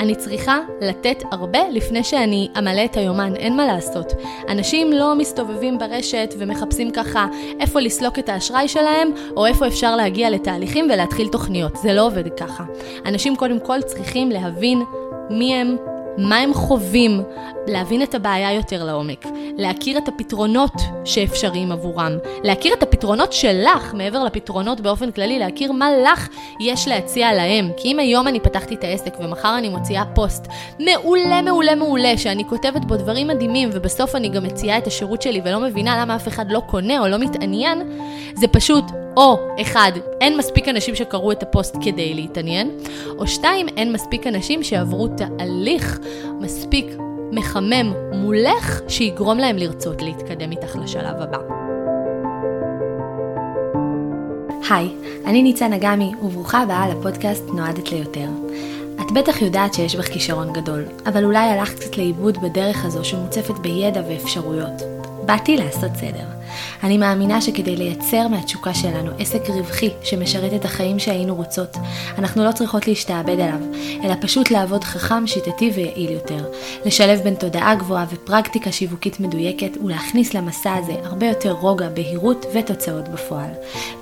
אני צריכה לתת הרבה לפני שאני אמלא את היומן, אין מה לעשות. אנשים לא מסתובבים ברשת ומחפשים ככה איפה לסלוק את האשראי שלהם, או איפה אפשר להגיע לתהליכים ולהתחיל תוכניות. זה לא עובד ככה. אנשים קודם כל צריכים להבין מי הם, מה הם חווים, להבין את הבעיה יותר לעומק, להכיר את הפתרונות שאפשריים עבורם, להכיר את הפתרונות שלך, מעבר לפתרונות באופן כללי, להכיר מה לך יש להציע להם. כי אם היום אני פתחתי את העסק ומחר אני מוציאה פוסט מעולה, מעולה, מעולה, שאני כותבת בו דברים מדהימים, ובסוף אני גם מציעה את השירות שלי ולא מבינה למה אף אחד לא קונה או לא מתעניין, זה פשוט או אחד, אין מספיק אנשים שקראו את הפוסט כדי להתעניין, או שתיים, אין מספיק אנשים שעברו תהליך מספיק מחמם מולך, שיגרום להם לרצות להתקדם איתך לשלב הבא. היי, אני ניצן אגמי, וברוכה הבאה לפודקאסט נועדת ליותר. את בטח יודעת שיש בך כישרון גדול, אבל אולי הלכת קצת לאיבוד בדרך הזו שמוצפת בידע ואפשרויות. באתי לעשות סדר. אני מאמינה שכדי לייצר מהתשוקה שלנו עסק רווחי שמשרת את החיים שהיינו רוצות, אנחנו לא צריכות להשתעבד עליו, אלא פשוט לעבוד חכם, שיטתי ויעיל יותר. לשלב בין תודעה גבוהה ופרקטיקה שיווקית מדויקת, ולהכניס למסע הזה הרבה יותר רוגע, בהירות ותוצאות בפועל.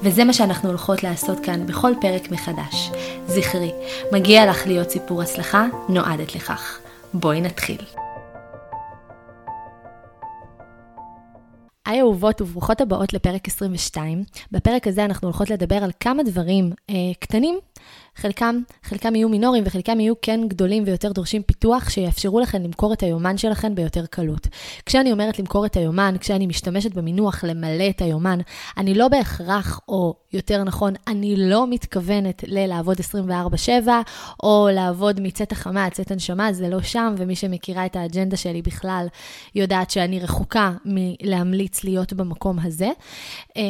וזה מה שאנחנו הולכות לעשות כאן בכל פרק מחדש. זכרי, מגיע לך להיות סיפור הצלחה, נועדת לכך. בואי נתחיל. היי אהובות וברוכות הבאות לפרק 22. בפרק הזה אנחנו הולכות לדבר על כמה דברים אה, קטנים חלקם, חלקם יהיו מינוריים וחלקם יהיו כן גדולים ויותר דורשים פיתוח, שיאפשרו לכם למכור את היומן שלכם ביותר קלות. כשאני אומרת למכור את היומן, כשאני משתמשת במינוח למלא את היומן, אני לא בהכרח, או יותר נכון, אני לא מתכוונת ללעבוד 24/7, או לעבוד מצאת החמה צאת הנשמה, זה לא שם, ומי שמכירה את האג'נדה שלי בכלל, יודעת שאני רחוקה מלהמליץ להיות במקום הזה. אמ,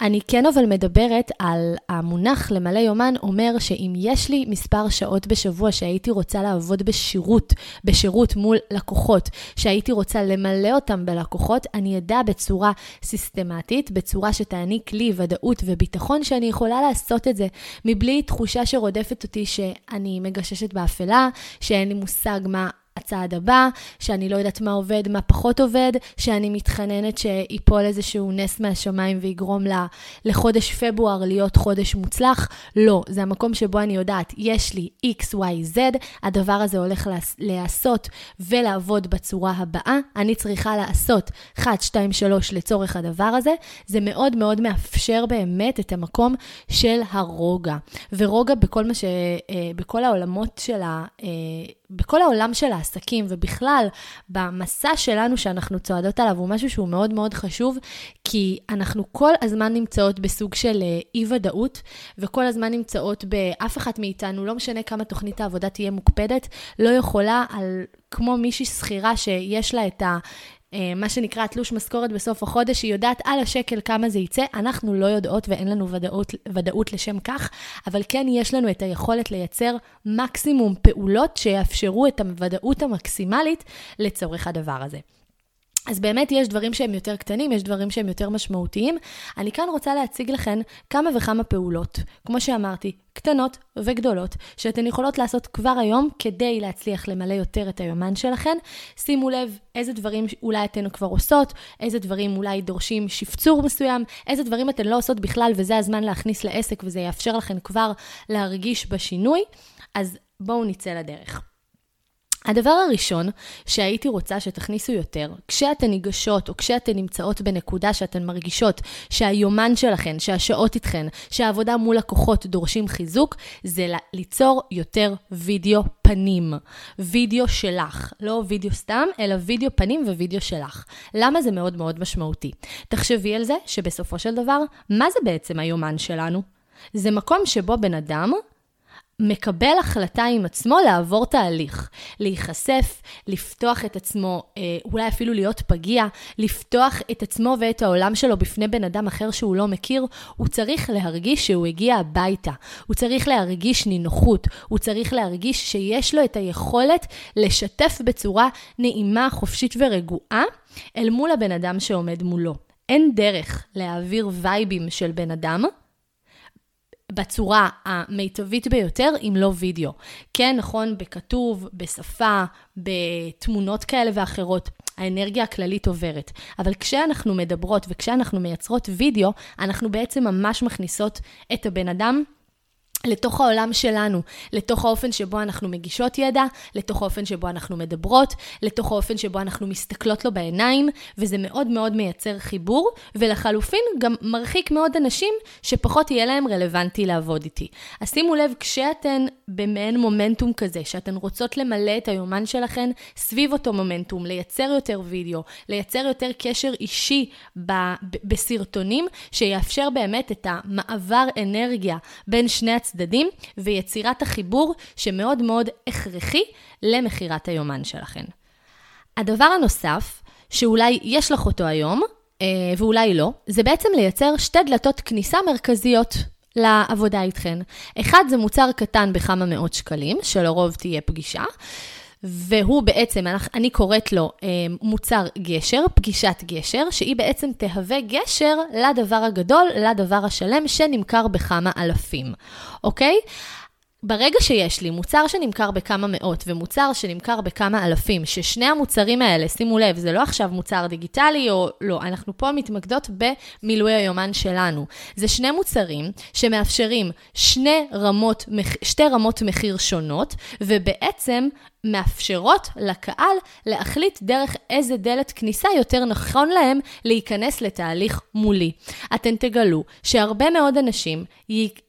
אני כן אבל מדברת על המונח למלא יומן אומר שאם יש לי מספר שעות בשבוע שהייתי רוצה לעבוד בשירות, בשירות מול לקוחות, שהייתי רוצה למלא אותם בלקוחות, אני אדע בצורה סיסטמטית, בצורה שתעניק לי ודאות וביטחון שאני יכולה לעשות את זה, מבלי תחושה שרודפת אותי שאני מגששת באפלה, שאין לי מושג מה הצעד הבא, שאני לא יודעת מה עובד, מה פחות עובד, שאני מתחננת שיפול איזשהו נס מהשמיים ויגרום לה, לחודש פברואר להיות חודש מוצלח. לא, זה המקום שבו אני יודעת, יש לי X, Y, Z, הדבר הזה הולך להיעשות ולעבוד בצורה הבאה. אני צריכה לעשות 1, 2, 3 לצורך הדבר הזה. זה מאוד מאוד מאפשר באמת את המקום של הרוגע. ורוגע בכל מה ש... אה, בכל העולמות של ה... בכל העולם של העסקים ובכלל במסע שלנו שאנחנו צועדות עליו הוא משהו שהוא מאוד מאוד חשוב, כי אנחנו כל הזמן נמצאות בסוג של אה, אי-ודאות, וכל הזמן נמצאות באף אחת מאיתנו, לא משנה כמה תוכנית העבודה תהיה מוקפדת, לא יכולה על... כמו מישהי שכירה שיש לה את ה... אה, מה שנקרא תלוש משכורת בסוף החודש, היא יודעת על השקל כמה זה יצא, אנחנו לא יודעות ואין לנו ודאות, ודאות לשם כך, אבל כן יש לנו את היכולת לייצר מקסימום פעולות שיאפשרו את הוודאות המקסימלית לצורך הדבר הזה. אז באמת יש דברים שהם יותר קטנים, יש דברים שהם יותר משמעותיים. אני כאן רוצה להציג לכם כמה וכמה פעולות, כמו שאמרתי, קטנות וגדולות, שאתן יכולות לעשות כבר היום כדי להצליח למלא יותר את היומן שלכן. שימו לב איזה דברים אולי אתן כבר עושות, איזה דברים אולי דורשים שפצור מסוים, איזה דברים אתן לא עושות בכלל וזה הזמן להכניס לעסק וזה יאפשר לכן כבר להרגיש בשינוי. אז בואו נצא לדרך. הדבר הראשון שהייתי רוצה שתכניסו יותר, כשאתן ניגשות או כשאתן נמצאות בנקודה שאתן מרגישות שהיומן שלכן, שהשעות איתכן, שהעבודה מול לקוחות דורשים חיזוק, זה ליצור יותר וידאו פנים. וידאו שלך. לא וידאו סתם, אלא וידאו פנים ווידאו שלך. למה זה מאוד מאוד משמעותי? תחשבי על זה שבסופו של דבר, מה זה בעצם היומן שלנו? זה מקום שבו בן אדם מקבל החלטה עם עצמו לעבור תהליך, להיחשף, לפתוח את עצמו, אה, אולי אפילו להיות פגיע, לפתוח את עצמו ואת העולם שלו בפני בן אדם אחר שהוא לא מכיר, הוא צריך להרגיש שהוא הגיע הביתה, הוא צריך להרגיש נינוחות, הוא צריך להרגיש שיש לו את היכולת לשתף בצורה נעימה, חופשית ורגועה אל מול הבן אדם שעומד מולו. אין דרך להעביר וייבים של בן אדם בצורה המיטבית ביותר, אם לא וידאו. כן, נכון, בכתוב, בשפה, בתמונות כאלה ואחרות. האנרגיה הכללית עוברת. אבל כשאנחנו מדברות וכשאנחנו מייצרות וידאו, אנחנו בעצם ממש מכניסות את הבן אדם לתוך העולם שלנו, לתוך האופן שבו אנחנו מגישות ידע, לתוך האופן שבו אנחנו מדברות, לתוך האופן שבו אנחנו מסתכלות לו בעיניים, וזה מאוד מאוד מייצר חיבור, ולחלופין גם מרחיק מאוד אנשים שפחות יהיה להם רלוונטי לעבוד איתי. אז שימו לב, כשאתן במעין מומנטום כזה, שאתן רוצות למלא את היומן שלכן סביב אותו מומנטום, לייצר יותר וידאו, לייצר יותר קשר אישי ב- בסרטונים, שיאפשר באמת את המעבר אנרגיה בין שני הצדדים. הצדדים ויצירת החיבור שמאוד מאוד הכרחי למכירת היומן שלכן. הדבר הנוסף, שאולי יש לך אותו היום, אה, ואולי לא, זה בעצם לייצר שתי דלתות כניסה מרכזיות לעבודה איתכן. אחד זה מוצר קטן בכמה מאות שקלים, שלרוב תהיה פגישה. והוא בעצם, אני קוראת לו אה, מוצר גשר, פגישת גשר, שהיא בעצם תהווה גשר לדבר הגדול, לדבר השלם, שנמכר בכמה אלפים, אוקיי? ברגע שיש לי מוצר שנמכר בכמה מאות ומוצר שנמכר בכמה אלפים, ששני המוצרים האלה, שימו לב, זה לא עכשיו מוצר דיגיטלי או לא, אנחנו פה מתמקדות במילוי היומן שלנו. זה שני מוצרים שמאפשרים שני רמות, שתי רמות מחיר שונות, ובעצם מאפשרות לקהל להחליט דרך איזה דלת כניסה יותר נכון להם להיכנס לתהליך מולי. אתן תגלו שהרבה מאוד אנשים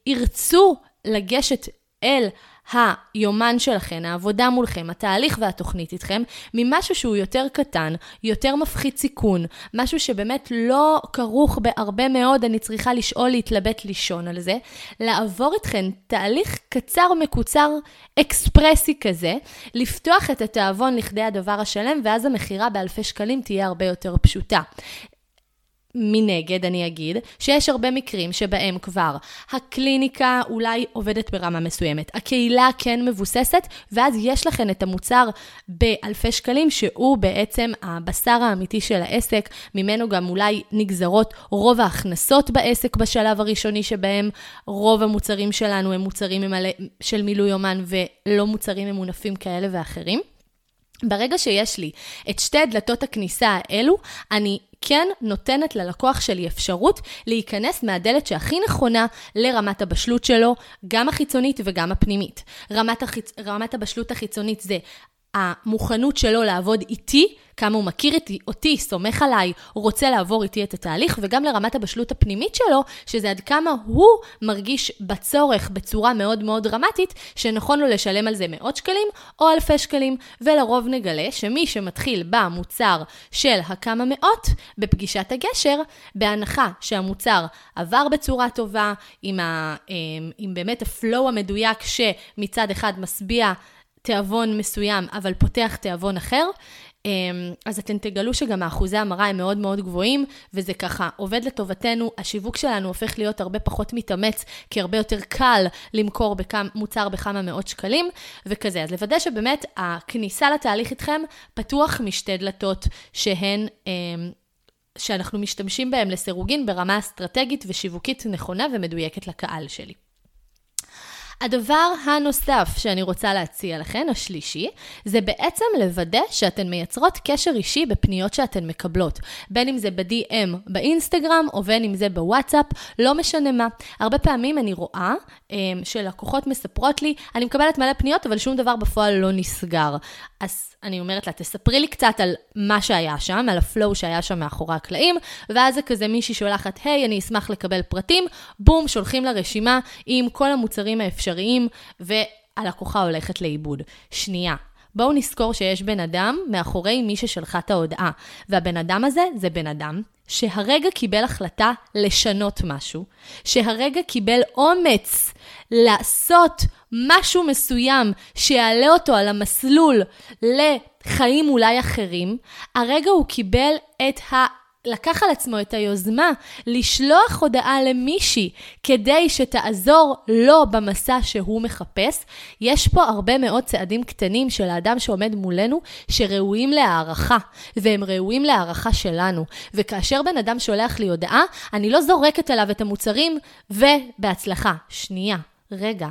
ירצו לגשת אל היומן שלכם, העבודה מולכם, התהליך והתוכנית איתכם, ממשהו שהוא יותר קטן, יותר מפחית סיכון, משהו שבאמת לא כרוך בהרבה מאוד, אני צריכה לשאול, להתלבט, לישון על זה, לעבור איתכם תהליך קצר, מקוצר, אקספרסי כזה, לפתוח את התיאבון לכדי הדבר השלם, ואז המכירה באלפי שקלים תהיה הרבה יותר פשוטה. מנגד, אני אגיד, שיש הרבה מקרים שבהם כבר הקליניקה אולי עובדת ברמה מסוימת, הקהילה כן מבוססת, ואז יש לכם את המוצר באלפי שקלים, שהוא בעצם הבשר האמיתי של העסק, ממנו גם אולי נגזרות רוב ההכנסות בעסק בשלב הראשוני, שבהם רוב המוצרים שלנו הם מוצרים של מילוי אומן ולא מוצרים ממונפים כאלה ואחרים. ברגע שיש לי את שתי דלתות הכניסה האלו, אני כן נותנת ללקוח שלי אפשרות להיכנס מהדלת שהכי נכונה לרמת הבשלות שלו, גם החיצונית וגם הפנימית. רמת, החיצ... רמת הבשלות החיצונית זה המוכנות שלו לעבוד איתי, כמה הוא מכיר איתי, אותי, סומך עליי, הוא רוצה לעבור איתי את התהליך, וגם לרמת הבשלות הפנימית שלו, שזה עד כמה הוא מרגיש בצורך בצורה מאוד מאוד דרמטית, שנכון לו לשלם על זה מאות שקלים או אלפי שקלים, ולרוב נגלה שמי שמתחיל במוצר של הכמה מאות, בפגישת הגשר, בהנחה שהמוצר עבר בצורה טובה, עם, ה, עם, באמת הפלואו המדויק שמצד אחד משביע תיאבון מסוים, אבל פותח תיאבון אחר, אמ, אז אתם תגלו שגם האחוזי המרה הם מאוד מאוד גבוהים, וזה ככה עובד לטובתנו, השיווק שלנו הופך להיות הרבה פחות מתאמץ, כי הרבה יותר קל למכור בכמה, מוצר בכמה מאות שקלים, וכזה. אז לוודא שבאמת הכניסה לתהליך איתכם פתוח משתי דלתות שהן... אמ, שאנחנו משתמשים בהם לסירוגין ברמה אסטרטגית ושיווקית נכונה ומדויקת לקהל שלי. הדבר הנוסף שאני רוצה להציע לכן, השלישי, זה בעצם לוודא שאתן מייצרות קשר אישי בפניות שאתן מקבלות. בין אם זה ב-DM באינסטגרם, או בין אם זה בוואטסאפ, לא משנה מה. הרבה פעמים אני רואה um, שלקוחות מספרות לי, אני מקבלת מלא פניות, אבל שום דבר בפועל לא נסגר. אז אני אומרת לה, תספרי לי קצת על מה שהיה שם, על הפלואו שהיה שם מאחורי הקלעים, ואז זה כזה מישהי שולחת, היי, hey, אני אשמח לקבל פרטים, בום, שולחים לה רשימה עם כל המוצרים האפשריים, והלקוחה הולכת לאיבוד. שנייה, בואו נזכור שיש בן אדם מאחורי מי ששלחה את ההודעה, והבן אדם הזה זה בן אדם שהרגע קיבל החלטה לשנות משהו, שהרגע קיבל אומץ לעשות משהו מסוים שיעלה אותו על המסלול לחיים אולי אחרים, הרגע הוא קיבל את ה... לקח על עצמו את היוזמה לשלוח הודעה למישהי כדי שתעזור לו במסע שהוא מחפש, יש פה הרבה מאוד צעדים קטנים של האדם שעומד מולנו שראויים להערכה, והם ראויים להערכה שלנו. וכאשר בן אדם שולח לי הודעה, אני לא זורקת עליו את המוצרים ובהצלחה. שנייה, רגע,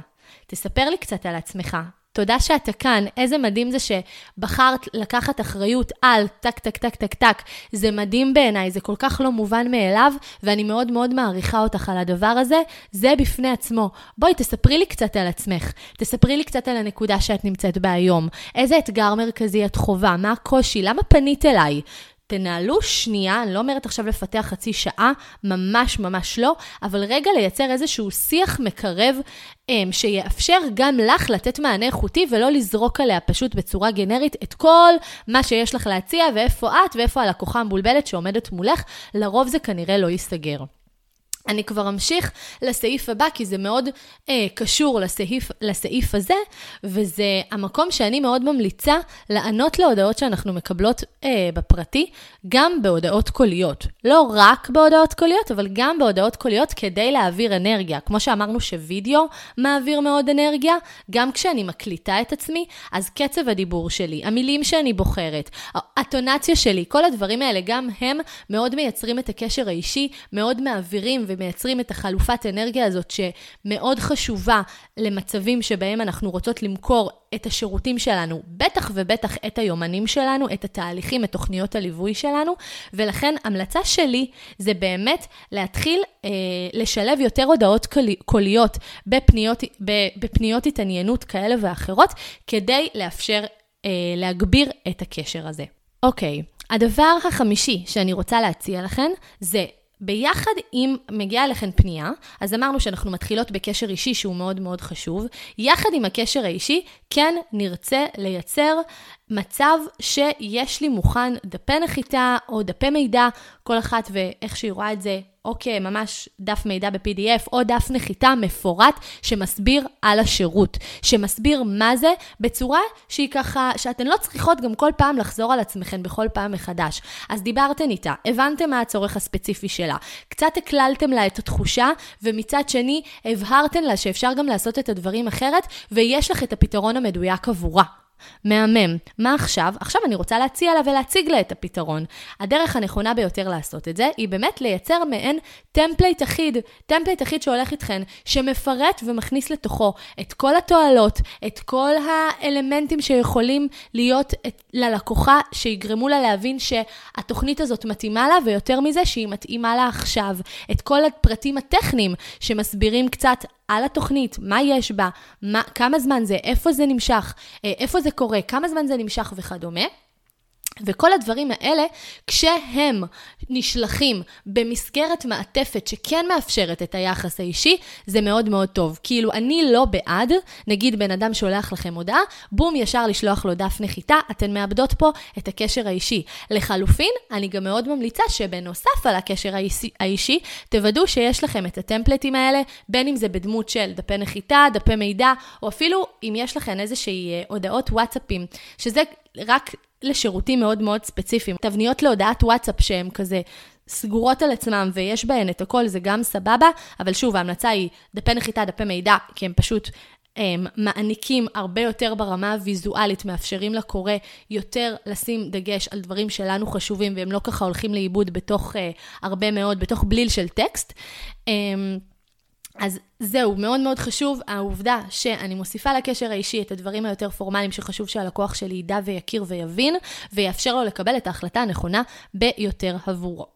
תספר לי קצת על עצמך. תודה שאתה כאן, איזה מדהים זה שבחרת לקחת אחריות על טק, טק, טק, טק, טק. זה מדהים בעיניי, זה כל כך לא מובן מאליו, ואני מאוד מאוד מעריכה אותך על הדבר הזה. זה בפני עצמו. בואי, תספרי לי קצת על עצמך. תספרי לי קצת על הנקודה שאת נמצאת בה היום. איזה אתגר מרכזי את חווה? מה הקושי? למה פנית אליי? תנהלו שנייה, אני לא אומרת עכשיו לפתח חצי שעה, ממש ממש לא, אבל רגע לייצר איזשהו שיח מקרב אמ, שיאפשר גם לך לתת מענה איכותי ולא לזרוק עליה פשוט בצורה גנרית את כל מה שיש לך להציע ואיפה את ואיפה הלקוחה המבולבלת שעומדת מולך, לרוב זה כנראה לא ייסגר. אני כבר אמשיך לסעיף הבא, כי זה מאוד אה, קשור לסעיף, לסעיף הזה, וזה המקום שאני מאוד ממליצה לענות להודעות שאנחנו מקבלות אה, בפרטי, גם בהודעות קוליות. לא רק בהודעות קוליות, אבל גם בהודעות קוליות כדי להעביר אנרגיה. כמו שאמרנו שווידאו מעביר מאוד אנרגיה, גם כשאני מקליטה את עצמי, אז קצב הדיבור שלי, המילים שאני בוחרת, הטונציה שלי, כל הדברים האלה, גם הם מאוד מייצרים את הקשר האישי, מאוד מעבירים ומייצרים את החלופת אנרגיה הזאת שמאוד חשובה למצבים שבהם אנחנו רוצות למכור את השירותים שלנו, בטח ובטח את היומנים שלנו, את התהליכים, את תוכניות הליווי שלנו, ולכן המלצה שלי זה באמת להתחיל אה, לשלב יותר הודעות קוליות בפניות, בפניות התעניינות כאלה ואחרות, כדי לאפשר אה, להגביר את הקשר הזה. אוקיי, הדבר החמישי שאני רוצה להציע לכם זה ביחד עם מגיעה אליכם פנייה, אז אמרנו שאנחנו מתחילות בקשר אישי שהוא מאוד מאוד חשוב. יחד עם הקשר האישי, כן נרצה לייצר מצב שיש לי מוכן דפי נחיתה או דפי מידע, כל אחת ואיך שהיא רואה את זה, או כממש דף מידע ב-PDF, או דף נחיתה מפורט שמסביר על השירות, שמסביר מה זה, בצורה שהיא ככה, שאתן לא צריכות גם כל פעם לחזור על עצמכן בכל פעם מחדש. אז דיברתן איתה, הבנתם מה הצורך הספציפי שלה, קצת הקלתן לה את התחושה, ומצד שני, הבהרתן לה שאפשר גם לעשות את הדברים אחרת, ויש לך את הפתרון המדויק עבורה. מהמם. מה עכשיו? עכשיו אני רוצה להציע לה ולהציג לה את הפתרון. הדרך הנכונה ביותר לעשות את זה, היא באמת לייצר מעין template אחיד, template אחיד שהולך איתכן, שמפרט ומכניס לתוכו את כל התועלות, את כל האלמנטים שיכולים להיות את, ללקוחה, שיגרמו לה להבין שהתוכנית הזאת מתאימה לה, ויותר מזה, שהיא מתאימה לה עכשיו. את כל הפרטים הטכניים שמסבירים קצת על התוכנית, מה יש בה, מה, כמה זמן זה, איפה זה נמשך, אה, איפה זה קורה, כמה זמן זה נמשך וכדומה. וכל הדברים האלה, כשהם נשלחים במסגרת מעטפת שכן מאפשרת את היחס האישי, זה מאוד מאוד טוב. כאילו, אני לא בעד, נגיד בן אדם שולח לכם הודעה, בום, ישר לשלוח לו דף נחיתה, אתן מאבדות פה את הקשר האישי. לחלופין, אני גם מאוד ממליצה שבנוסף על הקשר האישי, תוודאו שיש לכם את הטמפלטים האלה, בין אם זה בדמות של דפי נחיתה, דפי מידע, או אפילו אם יש לכם איזושהי אה, הודעות וואטסאפים, שזה רק לשירותים מאוד מאוד ספציפיים. תבניות להודעת וואטסאפ שהן כזה סגורות על עצמם ויש בהן את הכל, זה גם סבבה, אבל שוב, ההמלצה היא דפי נחיתה, דפי מידע, כי הם פשוט הם מעניקים הרבה יותר ברמה הוויזואלית, מאפשרים לקורא יותר לשים דגש על דברים שלנו חשובים, והם לא ככה הולכים לאיבוד בתוך uh, הרבה מאוד, בתוך בליל של טקסט. Um, אז זהו, מאוד מאוד חשוב העובדה שאני מוסיפה לקשר האישי את הדברים היותר פורמליים שחשוב שהלקוח שלי ידע ויכיר ויבין, ויאפשר לו לקבל את ההחלטה הנכונה ביותר עבורו.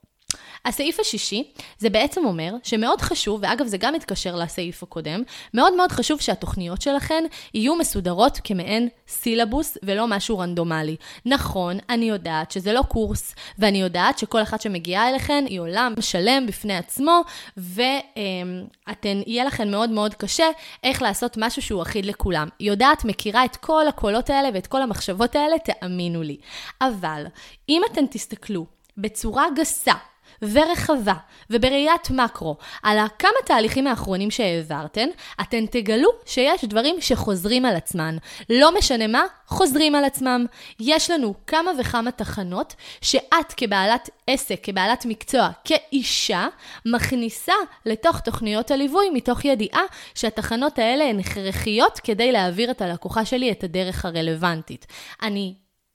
הסעיף השישי, זה בעצם אומר שמאוד חשוב, ואגב זה גם מתקשר לסעיף הקודם, מאוד מאוד חשוב שהתוכניות שלכן יהיו מסודרות כמעין סילבוס ולא משהו רנדומלי. נכון, אני יודעת שזה לא קורס, ואני יודעת שכל אחת שמגיעה אליכן היא עולם שלם בפני עצמו, ואתן, יהיה לכן מאוד מאוד קשה איך לעשות משהו שהוא אחיד לכולם. יודעת, מכירה את כל הקולות האלה ואת כל המחשבות האלה, תאמינו לי. אבל אם אתן תסתכלו בצורה גסה, ורחבה ובראיית מקרו על כמה תהליכים האחרונים שהעברתן, אתן תגלו שיש דברים שחוזרים על עצמן. לא משנה מה, חוזרים על עצמם. יש לנו כמה וכמה תחנות שאת כבעלת עסק, כבעלת מקצוע, כאישה, מכניסה לתוך תוכניות הליווי מתוך ידיעה שהתחנות האלה הן הכרחיות כדי להעביר את הלקוחה שלי את הדרך הרלוונטית. אני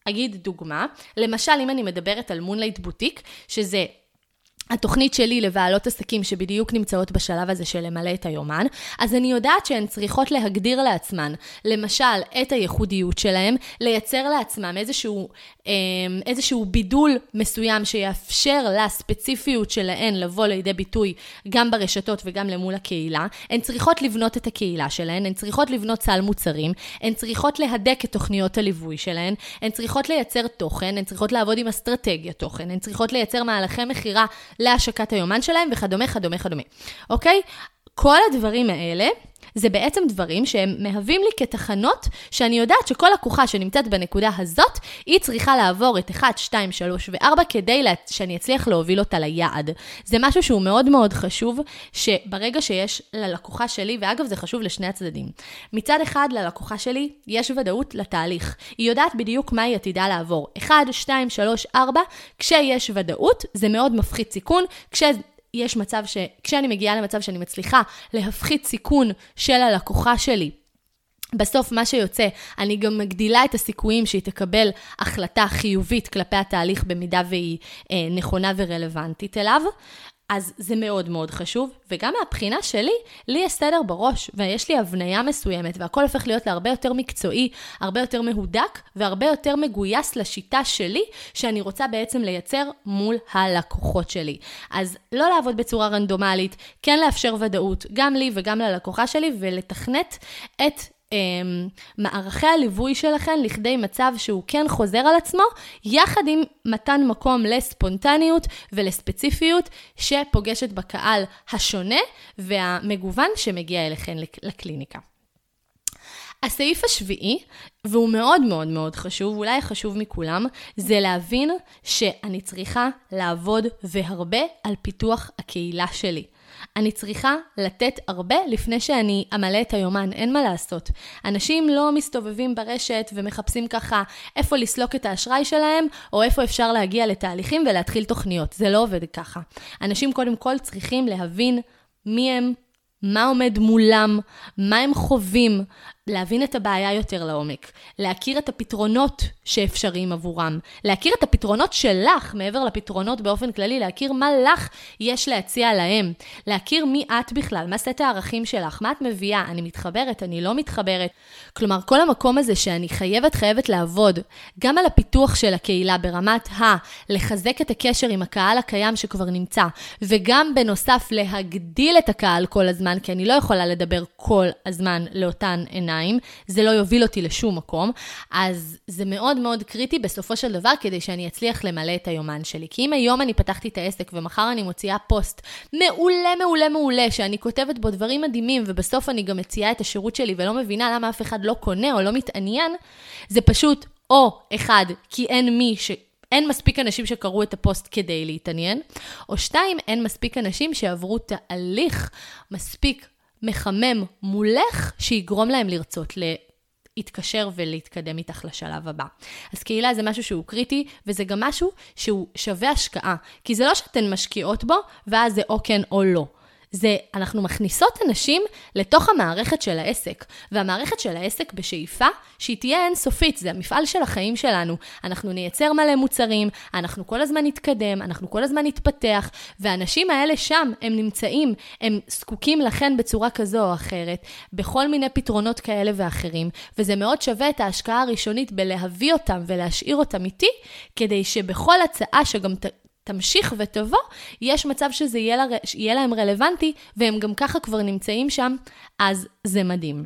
אגיד דוגמה, למשל אם אני מדברת על מונלייט בוטיק, שזה התוכנית שלי לבעלות עסקים שבדיוק נמצאות בשלב הזה של למלא את היומן, אז אני יודעת שהן צריכות להגדיר לעצמן, למשל, את הייחודיות שלהן, לייצר לעצמם איזשהו, אמ, איזשהו בידול מסוים שיאפשר לספציפיות שלהן לבוא לידי ביטוי גם ברשתות וגם למול הקהילה. הן צריכות לבנות את הקהילה שלהן, הן צריכות לבנות סל מוצרים, הן צריכות להדק את תוכניות הליווי שלהן, הן צריכות לייצר תוכן, הן צריכות לעבוד עם אסטרטגיה תוכן, הן צריכות לייצר מהלכי מכירה להשקת היומן שלהם וכדומה, כדומה, כדומה. אוקיי? כל הדברים האלה זה בעצם דברים שהם מהווים לי כתחנות שאני יודעת שכל לקוחה שנמצאת בנקודה הזאת, היא צריכה לעבור את 1, 2, 3 ו-4 כדי לה... שאני אצליח להוביל אותה ליעד. זה משהו שהוא מאוד מאוד חשוב, שברגע שיש ללקוחה שלי, ואגב זה חשוב לשני הצדדים, מצד אחד ללקוחה שלי יש ודאות לתהליך. היא יודעת בדיוק מה היא עתידה לעבור. 1, 2, 3, 4, כשיש ודאות זה מאוד מפחית סיכון, כש... יש מצב ש... כשאני מגיעה למצב שאני מצליחה להפחית סיכון של הלקוחה שלי, בסוף מה שיוצא, אני גם מגדילה את הסיכויים שהיא תקבל החלטה חיובית כלפי התהליך במידה והיא אה, נכונה ורלוונטית אליו. אז זה מאוד מאוד חשוב, וגם מהבחינה שלי, לי יש סדר בראש, ויש לי הבניה מסוימת, והכל הופך להיות להרבה יותר מקצועי, הרבה יותר מהודק, והרבה יותר מגויס לשיטה שלי, שאני רוצה בעצם לייצר מול הלקוחות שלי. אז לא לעבוד בצורה רנדומלית, כן לאפשר ודאות, גם לי וגם ללקוחה שלי, ולתכנת את מערכי הליווי שלכם לכדי מצב שהוא כן חוזר על עצמו, יחד עם מתן מקום לספונטניות ולספציפיות שפוגשת בקהל השונה והמגוון שמגיע אליכם לקליניקה. הסעיף השביעי, והוא מאוד מאוד מאוד חשוב, אולי החשוב מכולם, זה להבין שאני צריכה לעבוד והרבה על פיתוח הקהילה שלי. אני צריכה לתת הרבה לפני שאני אמלא את היומן, אין מה לעשות. אנשים לא מסתובבים ברשת ומחפשים ככה איפה לסלוק את האשראי שלהם, או איפה אפשר להגיע לתהליכים ולהתחיל תוכניות. זה לא עובד ככה. אנשים קודם כל צריכים להבין מי הם, מה עומד מולם, מה הם חווים, להבין את הבעיה יותר לעומק, להכיר את הפתרונות שאפשריים עבורם, להכיר את הפתרונות שלך מעבר לפתרונות באופן כללי, להכיר מה לך יש להציע להם, להכיר מי את בכלל, מה סט הערכים שלך, מה את מביאה, אני מתחברת, אני לא מתחברת. כלומר, כל המקום הזה שאני חייבת, חייבת לעבוד גם על הפיתוח של הקהילה ברמת ה- לחזק את הקשר עם הקהל הקיים שכבר נמצא, וגם בנוסף להגדיל את הקהל כל הזמן, כי אני לא יכולה לדבר כל הזמן לאותן עיניים. עיניים, זה לא יוביל אותי לשום מקום. אז זה מאוד מאוד קריטי בסופו של דבר כדי שאני אצליח למלא את היומן שלי. כי אם היום אני פתחתי את העסק ומחר אני מוציאה פוסט מעולה, מעולה, מעולה, שאני כותבת בו דברים מדהימים, ובסוף אני גם מציעה את השירות שלי ולא מבינה למה אף אחד לא קונה או לא מתעניין, זה פשוט או אחד, כי אין מי ש... אין מספיק אנשים שקראו את הפוסט כדי להתעניין, או שתיים, אין מספיק אנשים שעברו תהליך מספיק מחמם מולך, שיגרום להם לרצות להתקשר ולהתקדם איתך לשלב הבא. אז קהילה זה משהו שהוא קריטי, וזה גם משהו שהוא שווה השקעה. כי זה לא שאתן משקיעות בו, ואז זה או כן או לא. זה אנחנו מכניסות אנשים לתוך המערכת של העסק, והמערכת של העסק בשאיפה שהיא תהיה אינסופית, זה המפעל של החיים שלנו. אנחנו נייצר מלא מוצרים, אנחנו כל הזמן נתקדם, אנחנו כל הזמן נתפתח, והאנשים האלה שם, הם נמצאים, הם זקוקים לכן בצורה כזו או אחרת, בכל מיני פתרונות כאלה ואחרים, וזה מאוד שווה את ההשקעה הראשונית בלהביא אותם ולהשאיר אותם איתי, כדי שבכל הצעה שגם. תמשיך ותבוא, יש מצב שזה יהיה, לה, יהיה להם רלוונטי, והם גם ככה כבר נמצאים שם, אז זה מדהים.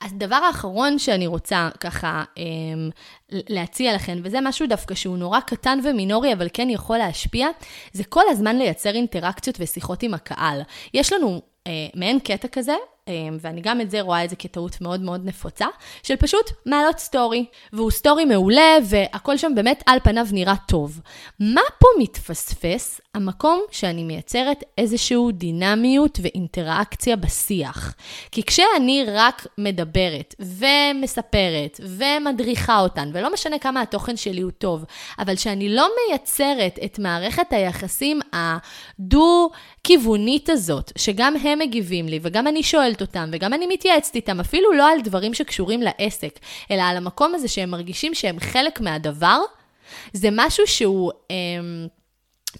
הדבר האחרון שאני רוצה ככה אמ, להציע לכם, וזה משהו דווקא שהוא נורא קטן ומינורי, אבל כן יכול להשפיע, זה כל הזמן לייצר אינטראקציות ושיחות עם הקהל. יש לנו אה, מעין קטע כזה, ואני גם את זה רואה את זה כטעות מאוד מאוד נפוצה, של פשוט מעלות סטורי, והוא סטורי מעולה, והכל שם באמת על פניו נראה טוב. מה פה מתפספס? המקום שאני מייצרת איזושהי דינמיות ואינטראקציה בשיח. כי כשאני רק מדברת ומספרת ומדריכה אותן, ולא משנה כמה התוכן שלי הוא טוב, אבל שאני לא מייצרת את מערכת היחסים הדו-כיוונית הזאת, שגם הם מגיבים לי וגם אני שואלת אותם וגם אני מתייעצת איתם, אפילו לא על דברים שקשורים לעסק, אלא על המקום הזה שהם מרגישים שהם חלק מהדבר, זה משהו שהוא... אה,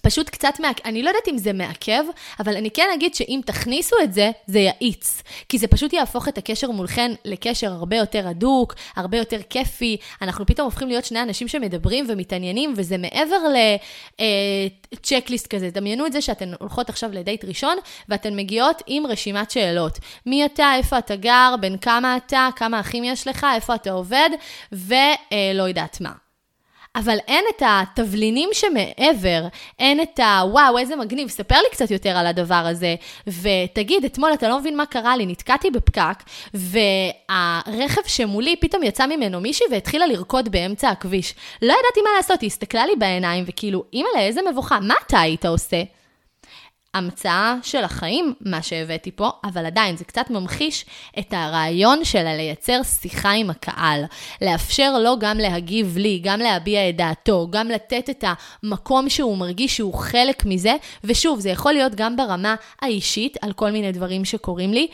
פשוט קצת, מעכב, אני לא יודעת אם זה מעכב, אבל אני כן אגיד שאם תכניסו את זה, זה יאיץ. כי זה פשוט יהפוך את הקשר מולכן לקשר הרבה יותר הדוק, הרבה יותר כיפי. אנחנו פתאום הופכים להיות שני אנשים שמדברים ומתעניינים, וזה מעבר לצ'קליסט אה, כזה. דמיינו את זה שאתן הולכות עכשיו לדייט ראשון, ואתן מגיעות עם רשימת שאלות. מי אתה, איפה אתה גר, בין כמה אתה, כמה אחים יש לך, איפה אתה עובד, ולא אה, יודעת מה. אבל אין את התבלינים שמעבר, אין את ה... וואו, איזה מגניב, ספר לי קצת יותר על הדבר הזה, ותגיד, אתמול אתה לא מבין מה קרה לי, נתקעתי בפקק, והרכב שמולי, פתאום יצא ממנו מישהי והתחילה לרקוד באמצע הכביש. לא ידעתי מה לעשות, היא הסתכלה לי בעיניים, וכאילו, אימא'לה, איזה מבוכה, מה אתה היית עושה? המצאה של החיים, מה שהבאתי פה, אבל עדיין זה קצת ממחיש את הרעיון של לייצר שיחה עם הקהל. לאפשר לו גם להגיב לי, גם להביע את דעתו, גם לתת את המקום שהוא מרגיש שהוא חלק מזה, ושוב, זה יכול להיות גם ברמה האישית, על כל מיני דברים שקורים לי.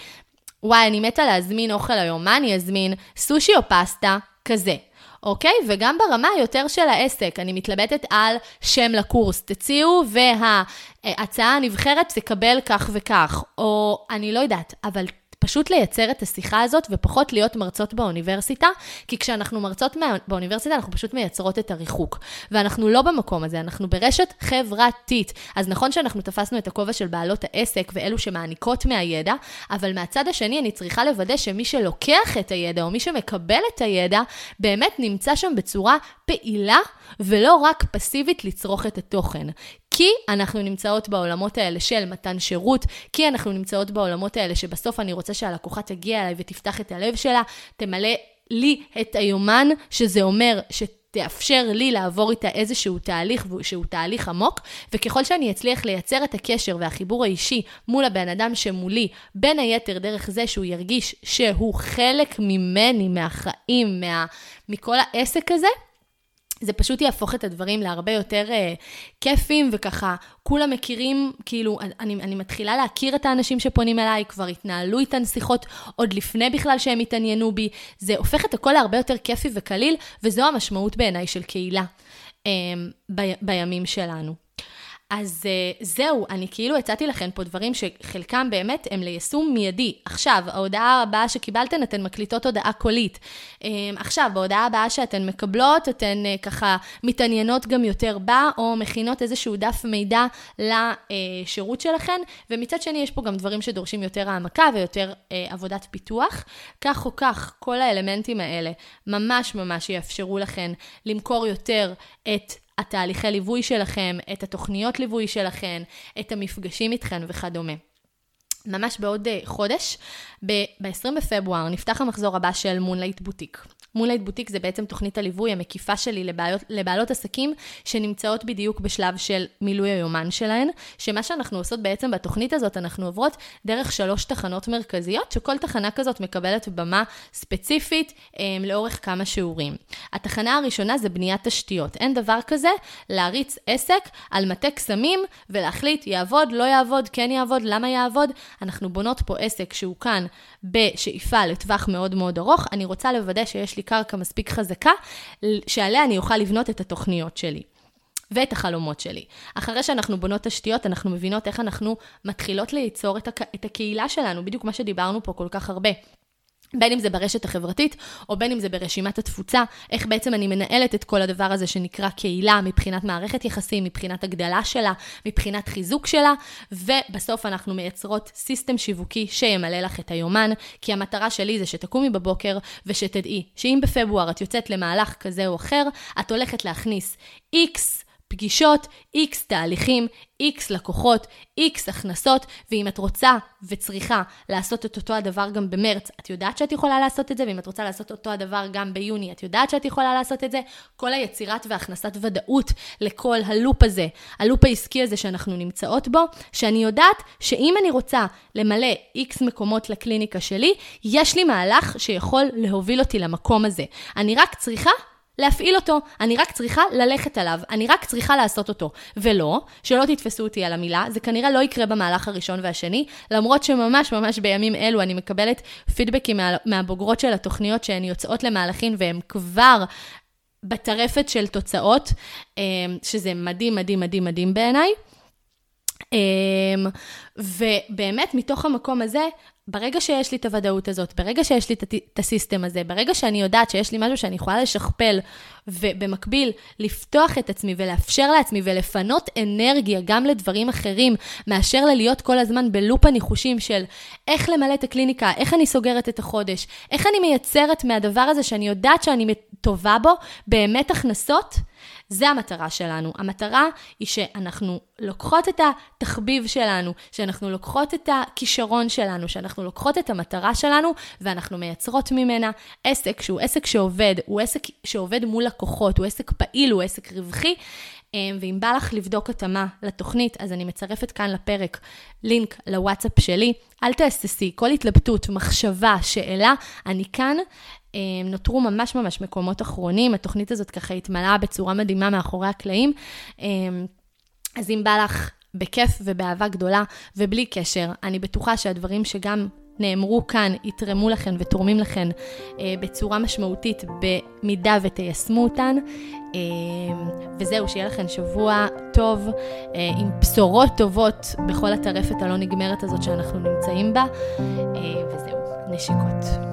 וואי, אני מתה להזמין אוכל היום, מה אני אזמין? סושי או פסטה? כזה. אוקיי? וגם ברמה היותר של העסק, אני מתלבטת על שם לקורס, תציעו וההצעה הנבחרת תקבל כך וכך, או אני לא יודעת, אבל פשוט לייצר את השיחה הזאת ופחות להיות מרצות באוניברסיטה, כי כשאנחנו מרצות באוניברסיטה אנחנו פשוט מייצרות את הריחוק. ואנחנו לא במקום הזה, אנחנו ברשת חברתית. אז נכון שאנחנו תפסנו את הכובע של בעלות העסק ואלו שמעניקות מהידע, אבל מהצד השני אני צריכה לוודא שמי שלוקח את הידע או מי שמקבל את הידע, באמת נמצא שם בצורה פעילה ולא רק פסיבית לצרוך את התוכן. כי אנחנו נמצאות בעולמות האלה של מתן שירות, כי אנחנו נמצאות בעולמות האלה שבסוף אני רוצה שהלקוחה תגיע אליי ותפתח את הלב שלה, תמלא לי את היומן, שזה אומר ש... תאפשר לי לעבור איתה איזשהו תהליך שהוא תהליך עמוק, וככל שאני אצליח לייצר את הקשר והחיבור האישי מול הבן אדם שמולי, בין היתר דרך זה שהוא ירגיש שהוא חלק ממני, מהחיים, מה, מכל העסק הזה, זה פשוט יהפוך את הדברים להרבה יותר uh, כיפים, וככה כולם מכירים, כאילו, אני, אני מתחילה להכיר את האנשים שפונים אליי, כבר התנהלו איתן שיחות עוד לפני בכלל שהם התעניינו בי. זה הופך את הכל להרבה יותר כיפי וקליל, וזו המשמעות בעיניי של קהילה um, ב, בימים שלנו. אז uh, זהו, אני כאילו הצעתי לכם פה דברים שחלקם באמת הם ליישום מיידי. עכשיו, ההודעה הבאה שקיבלתן, אתן מקליטות הודעה קולית. Um, עכשיו, בהודעה הבאה שאתן מקבלות, אתן uh, ככה מתעניינות גם יותר בה, או מכינות איזשהו דף מידע לשירות שלכן, ומצד שני יש פה גם דברים שדורשים יותר העמקה ויותר עבודת פיתוח. כך או כך, כל האלמנטים האלה ממש ממש יאפשרו לכן למכור יותר את התהליכי ליווי שלכם, את התוכניות ליווי שלכם, את המפגשים איתכן וכדומה. ממש בעוד אה, חודש, ב-20 בפברואר, נפתח המחזור הבא של מונלייט בוטיק. מונלייט בוטיק זה בעצם תוכנית הליווי המקיפה שלי לבעלות, לבעלות עסקים שנמצאות בדיוק בשלב של מילוי היומן שלהן, שמה שאנחנו עושות בעצם בתוכנית הזאת, אנחנו עוברות דרך שלוש תחנות מרכזיות, שכל תחנה כזאת מקבלת במה ספציפית אה, לאורך כמה שיעורים. התחנה הראשונה זה בניית תשתיות. אין דבר כזה להריץ עסק על מטה קסמים ולהחליט יעבוד, לא יעבוד, כן יעבוד, למה יעבוד. אנחנו בונות פה עסק שהוא כאן בשאיפה לטווח מאוד מאוד ארוך. אני רוצה לוודא שיש לי קרקע מספיק חזקה, שעליה אני אוכל לבנות את התוכניות שלי. ואת החלומות שלי. אחרי שאנחנו בונות תשתיות, אנחנו מבינות איך אנחנו מתחילות ליצור את, הק... את הקהילה שלנו, בדיוק מה שדיברנו פה כל כך הרבה. בין אם זה ברשת החברתית, או בין אם זה ברשימת התפוצה, איך בעצם אני מנהלת את כל הדבר הזה שנקרא קהילה, מבחינת מערכת יחסים, מבחינת הגדלה שלה, מבחינת חיזוק שלה, ובסוף אנחנו מייצרות סיסטם שיווקי שימלא לך את היומן, כי המטרה שלי זה שתקומי בבוקר ושתדעי שאם בפברואר את יוצאת למהלך כזה או אחר, את הולכת להכניס X פגישות, X תהליכים, X לקוחות, X הכנסות, ואם את רוצה וצריכה לעשות את אותו הדבר גם במרץ, את יודעת שאת יכולה לעשות את זה, ואם את רוצה לעשות אותו הדבר גם ביוני, את יודעת שאת יכולה לעשות את זה. כל היצירת והכנסת ודאות לכל הלופ הזה, הלופ העסקי הזה שאנחנו נמצאות בו, שאני יודעת שאם אני רוצה למלא X מקומות לקליניקה שלי, יש לי מהלך שיכול להוביל אותי למקום הזה. אני רק צריכה להפעיל אותו, אני רק צריכה ללכת עליו, אני רק צריכה לעשות אותו. ולא, שלא תתפסו אותי על המילה, זה כנראה לא יקרה במהלך הראשון והשני, למרות שממש ממש בימים אלו אני מקבלת פידבקים מה, מהבוגרות של התוכניות שהן יוצאות למהלכים והן כבר בטרפת של תוצאות, אה, שזה מדהים, מדהים, מדהים, מדהים בעיניי. אה, ובאמת, מתוך המקום הזה, ברגע שיש לי את הוודאות הזאת, ברגע שיש לי את הסיסטם הזה, ברגע שאני יודעת שיש לי משהו שאני יכולה לשכפל, ובמקביל לפתוח את עצמי ולאפשר לעצמי ולפנות אנרגיה גם לדברים אחרים, מאשר ללהיות כל הזמן בלופ הניחושים של איך למלא את הקליניקה, איך אני סוגרת את החודש, איך אני מייצרת מהדבר הזה שאני יודעת שאני טובה בו, באמת הכנסות, זה המטרה שלנו. המטרה היא שאנחנו לוקחות את התחביב שלנו, שאנחנו לוקחות את הכישרון שלנו, שאנחנו לוקחות את המטרה שלנו, ואנחנו מייצרות ממנה עסק שהוא עסק שעובד, הוא עסק שעובד מול לקוחות, הוא עסק פעיל, הוא עסק רווחי. אמ, ואם בא לך לבדוק התאמה לתוכנית, אז אני מצרפת כאן לפרק לינק לוואטסאפ שלי. אל תהססי, כל התלבטות, מחשבה, שאלה, אני כאן נותרו ממש ממש מקומות אחרונים, התוכנית הזאת ככה התמלאה בצורה מדהימה מאחורי הקלעים. אמ, אז אם בא לך בכיף ובאהבה גדולה ובלי קשר, אני בטוחה שהדברים שגם נאמרו כאן יתרמו לכן ותורמים לכן אה, בצורה משמעותית במידה ותיישמו אותן. אה, וזהו, שיהיה לכן שבוע טוב אה, עם בשורות טובות בכל הטרפת הלא נגמרת הזאת שאנחנו נמצאים בה. אה, וזהו, נשיקות.